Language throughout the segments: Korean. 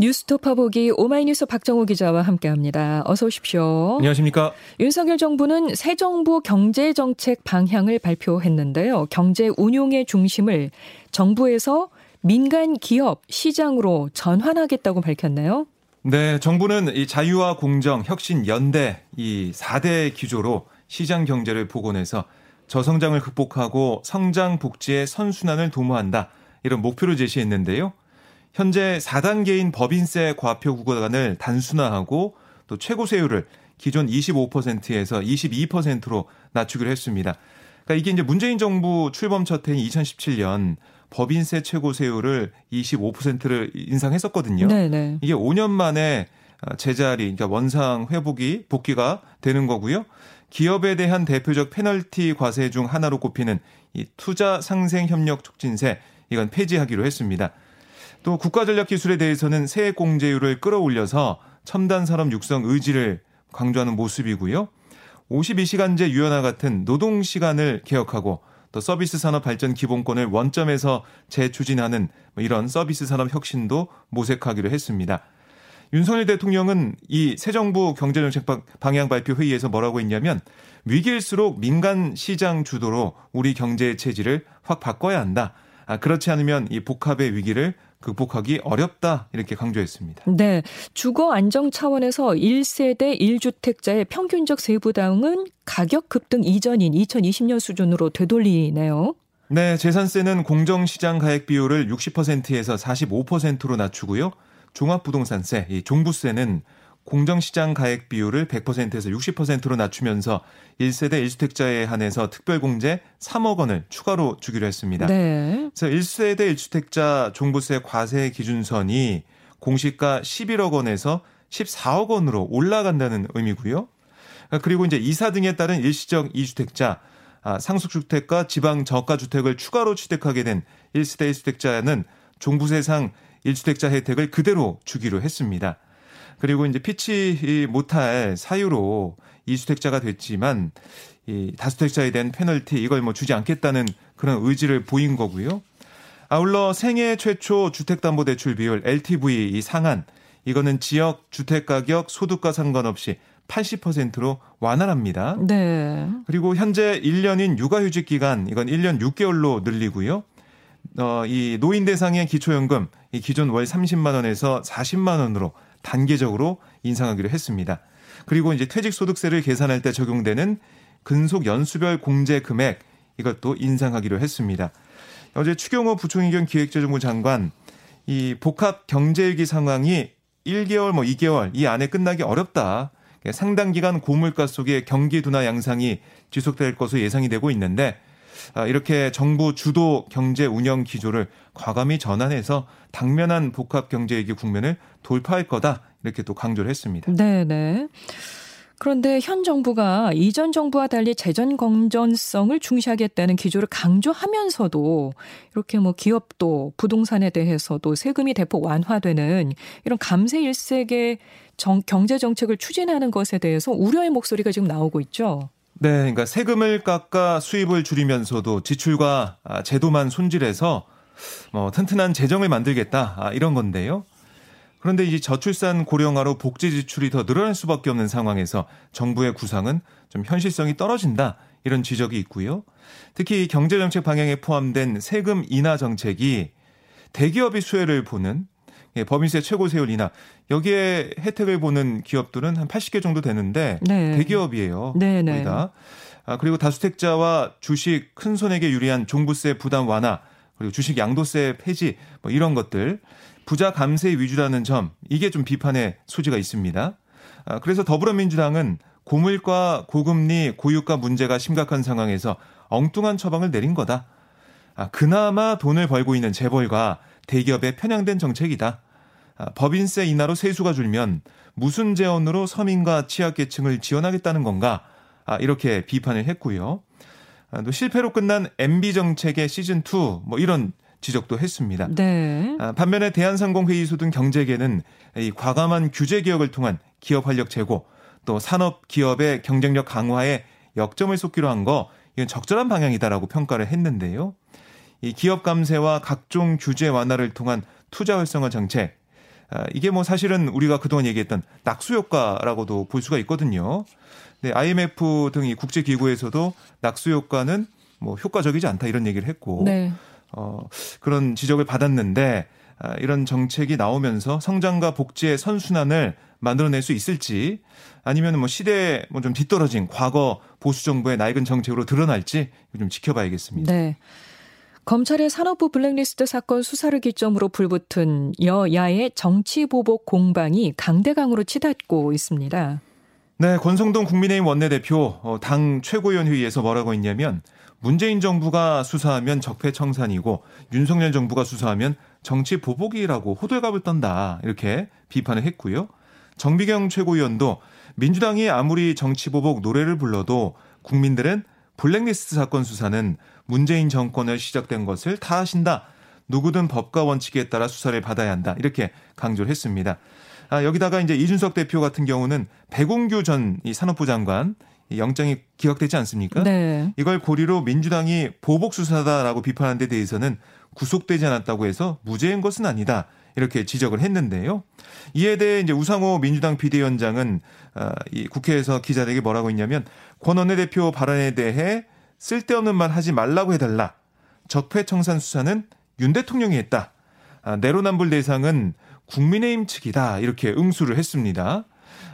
뉴스토파 보기 오마이뉴스 박정호 기자와 함께합니다. 어서 오십시오. 안녕하십니까? 윤석열 정부는 새 정부 경제 정책 방향을 발표했는데요. 경제 운용의 중심을 정부에서 민간 기업 시장으로 전환하겠다고 밝혔나요? 네, 정부는 이 자유와 공정, 혁신, 연대 이 4대 기조로 시장 경제를 복원해서 저성장을 극복하고 성장 복지의 선순환을 도모한다. 이런 목표를 제시했는데요. 현재 4단계인 법인세 과표 구간을 단순화하고 또 최고 세율을 기존 25%에서 22%로 낮추기로 했습니다. 그러니까 이게 이제 문재인 정부 출범 첫 해인 2017년 법인세 최고 세율을 25%를 인상했었거든요. 네네. 이게 5년 만에 제자리, 그러니까 원상 회복이 복귀가 되는 거고요. 기업에 대한 대표적 페널티 과세 중 하나로 꼽히는 이 투자 상생 협력 촉진세 이건 폐지하기로 했습니다. 또 국가전략기술에 대해서는 세액 공제율을 끌어올려서 첨단 산업 육성 의지를 강조하는 모습이고요. 52시간제 유연화 같은 노동 시간을 개혁하고 또 서비스 산업 발전 기본권을 원점에서 재추진하는 뭐 이런 서비스 산업 혁신도 모색하기로 했습니다. 윤석열 대통령은 이 새 정부 경제정책 방향 발표 회의에서 뭐라고 했냐면 위기일수록 민간 시장 주도로 우리 경제 체질을 확 바꿔야 한다. 아, 그렇지 않으면 이 복합의 위기를 극복하기 어렵다 이렇게 강조했습니다. 네. 주거 안정 차원에서 1세대 1주택자의 평균적 세부담은 가격 급등 이전인 2020년 수준으로 되돌리네요. 네, 재산세는 공정시장 가액 비율을 60%에서 45%로 낮추고요. 종합부동산세, 이 종부세는 공정시장 가액 비율을 100%에서 60%로 낮추면서 1세대 1주택자에 한해서 특별공제 3억 원을 추가로 주기로 했습니다. 네. 그래서 1세대 1주택자 종부세 과세 기준선이 공시가 11억 원에서 14억 원으로 올라간다는 의미고요. 그리고 이제 이사 등에 따른 일시적 2주택자, 아, 상속주택과 지방 저가주택을 추가로 취득하게 된 1세대 1주택자는 종부세상 1주택자 혜택을 그대로 주기로 했습니다. 그리고 이제 피치 못할 사유로 이주택자가 됐지만 이 다주택자에 대한 페널티 이걸 뭐 주지 않겠다는 그런 의지를 보인 거고요. 아울러 생애 최초 주택담보대출 비율 LTV 이 상한 이거는 지역 주택 가격 소득과 상관없이 80%로 완화합니다. 네. 그리고 현재 1년인 육아휴직 기간 이건 1년 6개월로 늘리고요. 어, 이 노인 대상의 기초연금 이 기존 월 30만 원에서 40만 원으로 단계적으로 인상하기로 했습니다. 그리고 이제 퇴직소득세를 계산할 때 적용되는 근속 연수별 공제 금액 이것도 인상하기로 했습니다. 어제 추경호 부총리 겸 기획재정부 장관 이 복합 경제위기 상황이 1개월 뭐 2개월 이 안에 끝나기 어렵다. 상당 기간 고물가 속에 경기 둔화 양상이 지속될 것으로 예상이 되고 있는데 아, 이렇게 정부 주도 경제 운영 기조를 과감히 전환해서 당면한 복합 경제 위기 국면을 돌파할 거다 이렇게 또 강조를 했습니다. 네 네. 그런데 현 정부가 이전 정부와 달리 재정 건전성을 중시하겠다는 기조를 강조하면서도 이렇게 뭐 기업도 부동산에 대해서도 세금이 대폭 완화되는 이런 감세 일색의 정, 경제 정책을 추진하는 것에 대해서 우려의 목소리가 지금 나오고 있죠. 네, 그러니까 세금을 깎아 수입을 줄이면서도 지출과 아, 제도만 손질해서 뭐 튼튼한 재정을 만들겠다 아, 이런 건데요. 그런데 이제 저출산 고령화로 복지 지출이 더 늘어날 수밖에 없는 상황에서 정부의 구상은 좀 현실성이 떨어진다 이런 지적이 있고요. 특히 경제정책 방향에 포함된 세금 인하 정책이 대기업이 수혜를 보는 예, 법인세 최고 세율 인하 여기에 혜택을 보는 기업들은 한 80개 정도 되는데 네. 대기업이에요. 네, 네. 거의 다. 아, 그리고 다주택자와 주식 큰 손해에 유리한 종부세 부담 완화 그리고 주식 양도세 폐지 뭐 이런 것들 부자 감세 위주라는 점 이게 좀 비판의 소지가 있습니다. 아, 그래서 더불어민주당은 고물가, 고금리, 고유가 문제가 심각한 상황에서 엉뚱한 처방을 내린 거다. 아, 그나마 돈을 벌고 있는 재벌과 대기업에 편향된 정책이다. 아, 법인세 인하로 세수가 줄면 무슨 재원으로 서민과 취약계층을 지원하겠다는 건가? 아, 이렇게 비판을 했고요. 아, 또 실패로 끝난 MB 정책의 시즌 2 뭐 이런 지적도 했습니다. 네. 반면에 대한상공회의소 등 경제계는 이 과감한 규제 개혁을 통한 기업 활력 제고 또 산업 기업의 경쟁력 강화에 역점을 쏟기로 한 거 이건 적절한 방향이다라고 평가를 했는데요. 이 기업 감세와 각종 규제 완화를 통한 투자 활성화 정책 아, 이게 뭐 사실은 우리가 그동안 얘기했던 낙수 효과라고도 볼 수가 있거든요. 네, IMF 등이 국제 기구에서도 낙수 효과는 뭐 효과적이지 않다 이런 얘기를 했고 네. 어, 그런 지적을 받았는데 아, 이런 정책이 나오면서 성장과 복지의 선순환을 만들어낼 수 있을지 아니면 뭐 시대에 뭐 좀 뒤떨어진 과거 보수 정부의 낡은 정책으로 드러날지 좀 지켜봐야겠습니다. 네. 검찰의 산업부 블랙리스트 사건 수사를 기점으로 불붙은 여야의 정치 보복 공방이 강대강으로 치닫고 있습니다. 네, 권성동 국민의힘 원내대표 어, 당 최고위원 회의에서 뭐라고 했냐면 문재인 정부가 수사하면 적폐청산이고 윤석열 정부가 수사하면 정치 보복이라고 호들갑을 떤다 이렇게 비판을 했고요. 정비경 최고위원도 민주당이 아무리 정치 보복 노래를 불러도 국민들은 블랙리스트 사건 수사는 문재인 정권을 시작된 것을 다 아신다. 누구든 법과 원칙에 따라 수사를 받아야 한다. 이렇게 강조를 했습니다. 아, 여기다가 이제 이준석 대표 같은 경우는 백운규 전 이 산업부 장관 영장이 기각되지 않습니까? 네. 이걸 고리로 민주당이 보복 수사다라고 비판한 데 대해서는 구속되지 않았다고 해서 무죄인 것은 아니다. 이렇게 지적을 했는데요. 이에 대해 이제 우상호 민주당 비대위원장은 아, 이 국회에서 기자들에게 뭐라고 했냐면 권 원내 대표 발언에 대해 쓸데없는 말 하지 말라고 해달라. 적폐청산 수사는 윤 대통령이 했다. 아, 내로남불 대상은 국민의힘 측이다 이렇게 응수를 했습니다.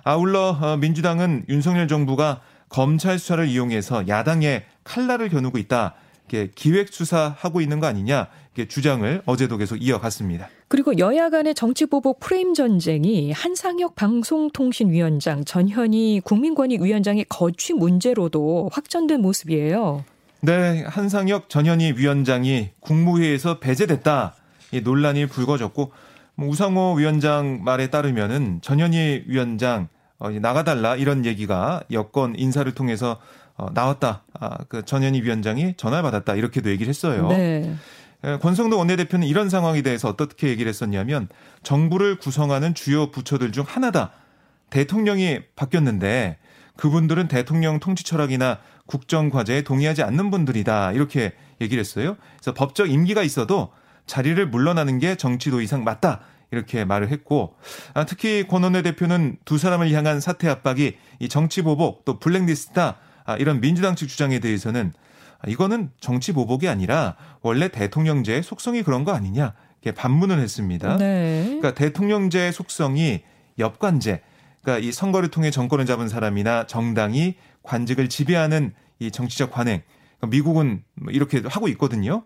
아울러 어, 민주당은 윤석열 정부가 검찰 수사를 이용해서 야당의 칼날을 겨누고 있다. 기획 수사하고 있는 거 아니냐 이렇게 주장을 어제도 계속 이어갔습니다. 그리고 여야 간의 정치 보복 프레임 전쟁이 한상혁 방송통신위원장 전현희 국민권익 위원장의 거취 문제로도 확전된 모습이에요. 네, 한상혁 전현희 위원장이 국무회의에서 배제됐다. 이 논란이 불거졌고 뭐 우상호 위원장 말에 따르면은 전현희 위원장 어, 나가달라 이런 얘기가 여권 인사를 통해서 어, 나왔다. 아, 그 전현희 위원장이 전화를 받았다 이렇게도 얘기를 했어요. 네. 권성동 원내대표는 이런 상황에 대해서 어떻게 얘기를 했었냐면 정부를 구성하는 주요 부처들 중 하나다. 대통령이 바뀌었는데 그분들은 대통령 통치 철학이나 국정 과제에 동의하지 않는 분들이다. 이렇게 얘기를 했어요. 그래서 법적 임기가 있어도 자리를 물러나는 게 정치도 이상 맞다. 이렇게 말을 했고 아, 특히 권 원내 대표는 두 사람을 향한 사퇴 압박이 이 정치 보복 또 블랙리스트다 아, 이런 민주당 측 주장에 대해서는 아, 이거는 정치 보복이 아니라 원래 대통령제의 속성이 그런 거 아니냐 이렇게 반문을 했습니다. 네. 그러니까 대통령제의 속성이 역관제 그러니까 이 선거를 통해 정권을 잡은 사람이나 정당이 관직을 지배하는 이 정치적 관행 그러니까 미국은 뭐 이렇게 하고 있거든요.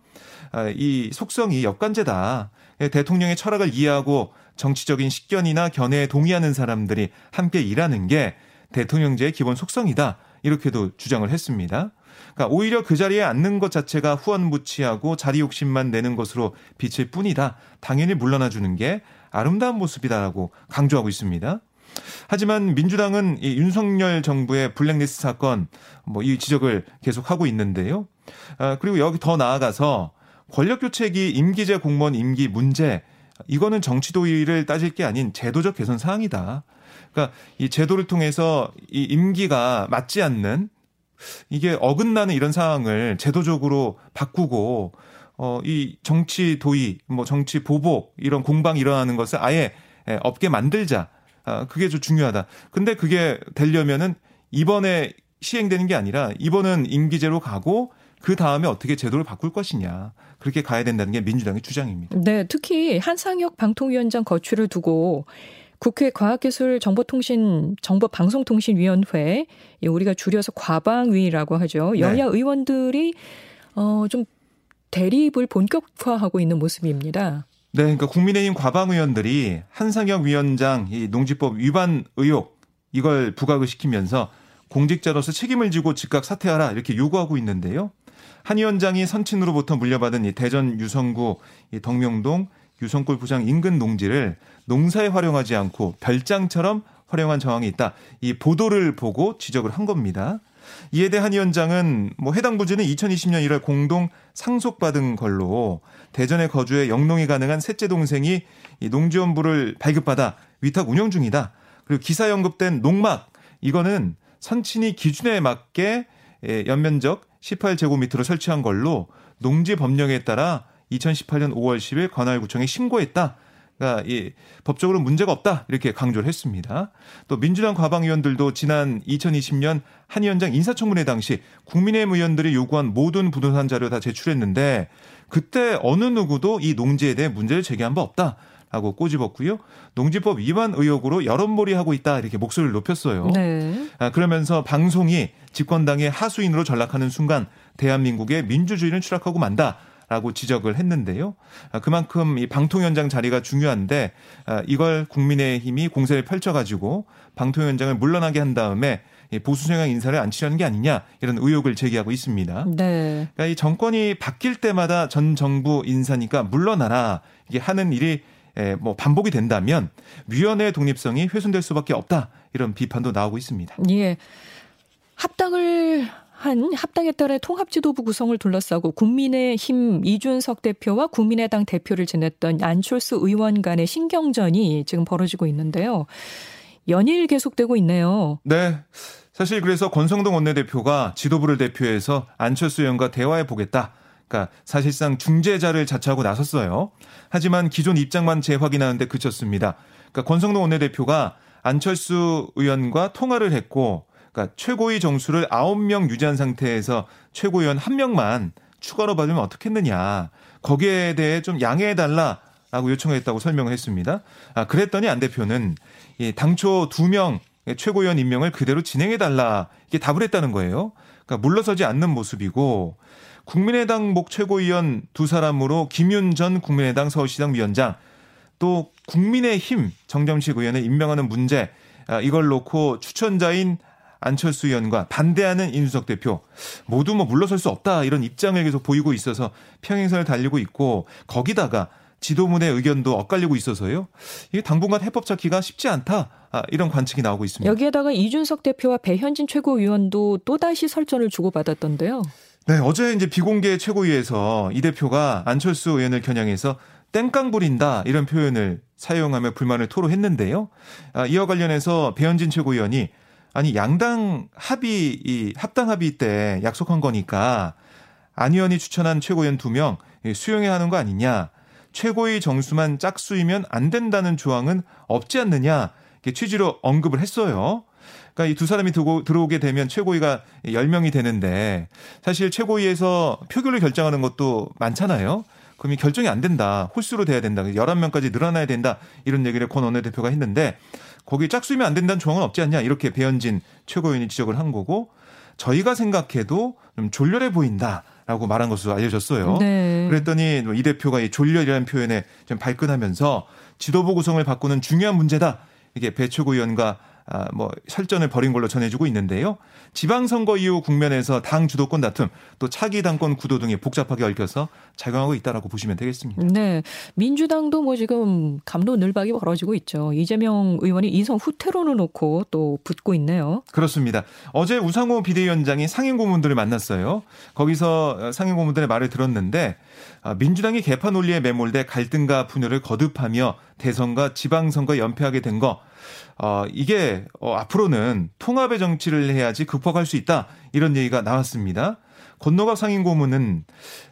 아, 이 속성이 역관제다. 대통령의 철학을 이해하고 정치적인 식견이나 견해에 동의하는 사람들이 함께 일하는 게 대통령제의 기본 속성이다. 이렇게도 주장을 했습니다. 그러니까 오히려 그 자리에 앉는 것 자체가 후원무치하고 자리 욕심만 내는 것으로 비칠 뿐이다. 당연히 물러나 주는 게 아름다운 모습이다라고 강조하고 있습니다. 하지만 민주당은 이 윤석열 정부의 블랙리스트 사건 뭐 이 지적을 계속 하고 있는데요. 아, 그리고 여기 더 나아가서 권력 교체기 임기제 공무원 임기 문제 이거는 정치 도의를 따질 게 아닌 제도적 개선 사항이다. 그러니까 이 제도를 통해서 이 임기가 맞지 않는 이게 어긋나는 이런 상황을 제도적으로 바꾸고 어 이 정치 도의 뭐 정치 보복 이런 공방이 일어나는 것을 아예 없게 만들자. 아 그게 좀 중요하다. 근데 그게 되려면은 이번에 시행되는 게 아니라 이번은 임기제로 가고 그 다음에 어떻게 제도를 바꿀 것이냐. 그렇게 가야 된다는 게 민주당의 주장입니다. 네, 특히 한상혁 방통위원장 거취를 두고 국회 과학기술정보통신 정보방송통신위원회 우리가 줄여서 과방위라고 하죠. 네. 여야 네. 의원들이 어좀 대립을 본격화하고 있는 모습입니다. 네, 그러니까 국민의힘 과방 의원들이 한상혁 위원장 이 농지법 위반 의혹 이걸 부각을 시키면서 공직자로서 책임을 지고 즉각 사퇴하라 이렇게 요구하고 있는데요. 한 위원장이 선친으로부터 물려받은 이 대전 유성구 이 덕명동 유성골 부장 인근 농지를 농사에 활용하지 않고 별장처럼 활용한 정황이 있다. 이 보도를 보고 지적을 한 겁니다. 이에 대해 한 위원장은 뭐 해당 부지는 2020년 1월 공동 상속받은 걸로 대전에 거주해 영농이 가능한 셋째 동생이 이 농지원부를 발급받아 위탁 운영 중이다. 그리고 기사 연급된 농막 이거는 선친이 기준에 맞게 예, 연면적 18제곱미터로 설치한 걸로 농지 법령에 따라 2018년 5월 10일 관할구청에 신고했다. 그러니까 이 법적으로 문제가 없다 이렇게 강조를 했습니다. 또 민주당 과방 의원들도 지난 2020년 한 위원장 인사청문회 당시 국민의힘 의원들이 요구한 모든 부동산 자료 다 제출했는데 그때 어느 누구도 이 농지에 대해 문제를 제기한 바 없다. 라고 꼬집었고요. 농지법 위반 의혹으로 여론몰이 하고 있다 이렇게 목소리를 높였어요. 네. 아, 그러면서 방송이 집권당의 하수인으로 전락하는 순간 대한민국의 민주주의는 추락하고 만다. 라고 지적을 했는데요. 아, 그만큼 이 방통위원장 자리가 중요한데 아, 이걸 국민의힘이 공세를 펼쳐가지고 방통위원장을 물러나게 한 다음에 보수 성향 인사를 안 치려는 게 아니냐 이런 의혹을 제기하고 있습니다. 네. 그러니까 이 정권이 바뀔 때마다 전 정부 인사니까 물러나라 이게 하는 일이 뭐 반복이 된다면 위원회의 독립성이 훼손될 수밖에 없다 이런 비판도 나오고 있습니다. 예. 합당을 한 합당에 따라 통합지도부 구성을 둘러싸고 국민의힘 이준석 대표와 국민의당 대표를 지냈던 안철수 의원 간의 신경전이 지금 벌어지고 있는데요. 연일 계속되고 있네요. 네. 사실 그래서 권성동 원내대표가 지도부를 대표해서 안철수 의원과 대화해 보겠다. 그러니까 사실상 중재자를 자처하고 나섰어요. 하지만 기존 입장만 재확인하는데 그쳤습니다. 그러니까 권성동 원내대표가 안철수 의원과 통화를 했고 그러니까 최고위 정수를 9명 유지한 상태에서 최고위원 1명만 추가로 받으면 어떻겠느냐. 거기에 대해 좀 양해해 달라 라고 요청했다고 설명을 했습니다. 아, 그랬더니 안 대표는 이 당초 2명 최고위원 임명을 그대로 진행해 달라 이게 답을 했다는 거예요. 그러니까 물러서지 않는 모습이고 국민의당 목 최고위원 두 사람으로 김윤 전 국민의당 서울시당 위원장 또 국민의힘 정점식 의원을 임명하는 문제 아, 이걸 놓고 추천자인 안철수 의원과 반대하는 인수석 대표 모두 뭐 물러설 수 없다 이런 입장을 계속 보이고 있어서 평행선을 달리고 있고 거기다가 지도문의 의견도 엇갈리고 있어서요. 이게 당분간 해법 찾기가 쉽지 않다. 아, 이런 관측이 나오고 있습니다. 여기에다가 이준석 대표와 배현진 최고위원도 또다시 설전을 주고받았던데요. 네, 어제 이제 비공개 최고위에서 이 대표가 안철수 의원을 겨냥해서 땡깡 부린다 이런 표현을 사용하며 불만을 토로했는데요. 아, 이와 관련해서 배현진 최고위원이 아니 양당 합의 이 합당 합의 때 약속한 거니까 안 의원이 추천한 최고위원 두 명 수용해야 하는 거 아니냐. 최고위 정수만 짝수이면 안 된다는 조항은 없지 않느냐. 취지로 언급을 했어요. 그러니까 이 두 사람이 들고, 들어오게 되면 최고위가 10명이 되는데 사실 최고위에서 표결을 결정하는 것도 많잖아요. 그럼 이 결정이 안 된다. 홀수로 돼야 된다. 11명까지 늘어나야 된다. 이런 얘기를 권 원내대표가 했는데 거기 짝수이면 안 된다는 조항은 없지 않냐 이렇게 배현진 최고위원이 지적을 한 거고 저희가 생각해도 좀 졸렬해 보인다라고 말한 것으로 알려졌어요. 네. 그랬더니 이 대표가 이 졸렬이라는 표현에 좀 발끈하면서 지도부 구성을 바꾸는 중요한 문제다. 이게 배 최고위원과 아, 뭐 설전을 벌인 걸로 전해지고 있는데요. 지방선거 이후 국면에서 당 주도권 다툼 또 차기 당권 구도 등이 복잡하게 얽혀서 작용하고 있다라고 보시면 되겠습니다. 네. 민주당도 뭐 지금 감로 늘박이 벌어지고 있죠. 이재명 의원이 이성 후퇴론을 놓고 또 붙고 있네요. 그렇습니다. 어제 우상호 비대위원장이 상임 고문들을 만났어요. 거기서 상임 고문들의 말을 들었는데 아, 민주당이 개파 논리에 매몰돼 갈등과 분열을 거듭하며 대선과 지방선거 연패하게 된 거 어, 이게 어, 앞으로는 통합의 정치를 해야지 극복할 수 있다 이런 얘기가 나왔습니다. 건노갑 상임고문은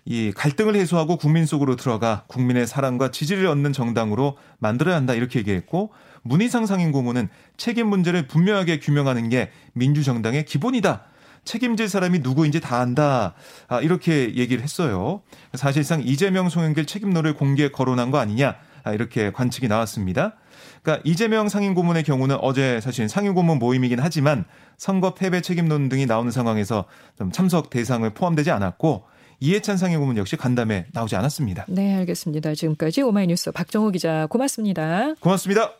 이 갈등을 해소하고 국민 속으로 들어가 국민의 사랑과 지지를 얻는 정당으로 만들어야 한다 이렇게 얘기했고 문희상 상임고문은 책임 문제를 분명하게 규명하는 게 민주정당의 기본이다. 책임질 사람이 누구인지 다 안다. 아, 이렇게 얘기를 했어요. 사실상 이재명 송영길 책임론을 공개 거론한 거 아니냐. 아, 이렇게 관측이 나왔습니다. 그러니까 이재명 상임고문의 경우는 어제 사실 상임고문 모임이긴 하지만 선거 패배 책임론 등이 나오는 상황에서 좀 참석 대상을 포함되지 않았고 이해찬 상임고문 역시 간담회 나오지 않았습니다. 네, 알겠습니다. 지금까지 오마이뉴스 박정호 기자 고맙습니다. 고맙습니다.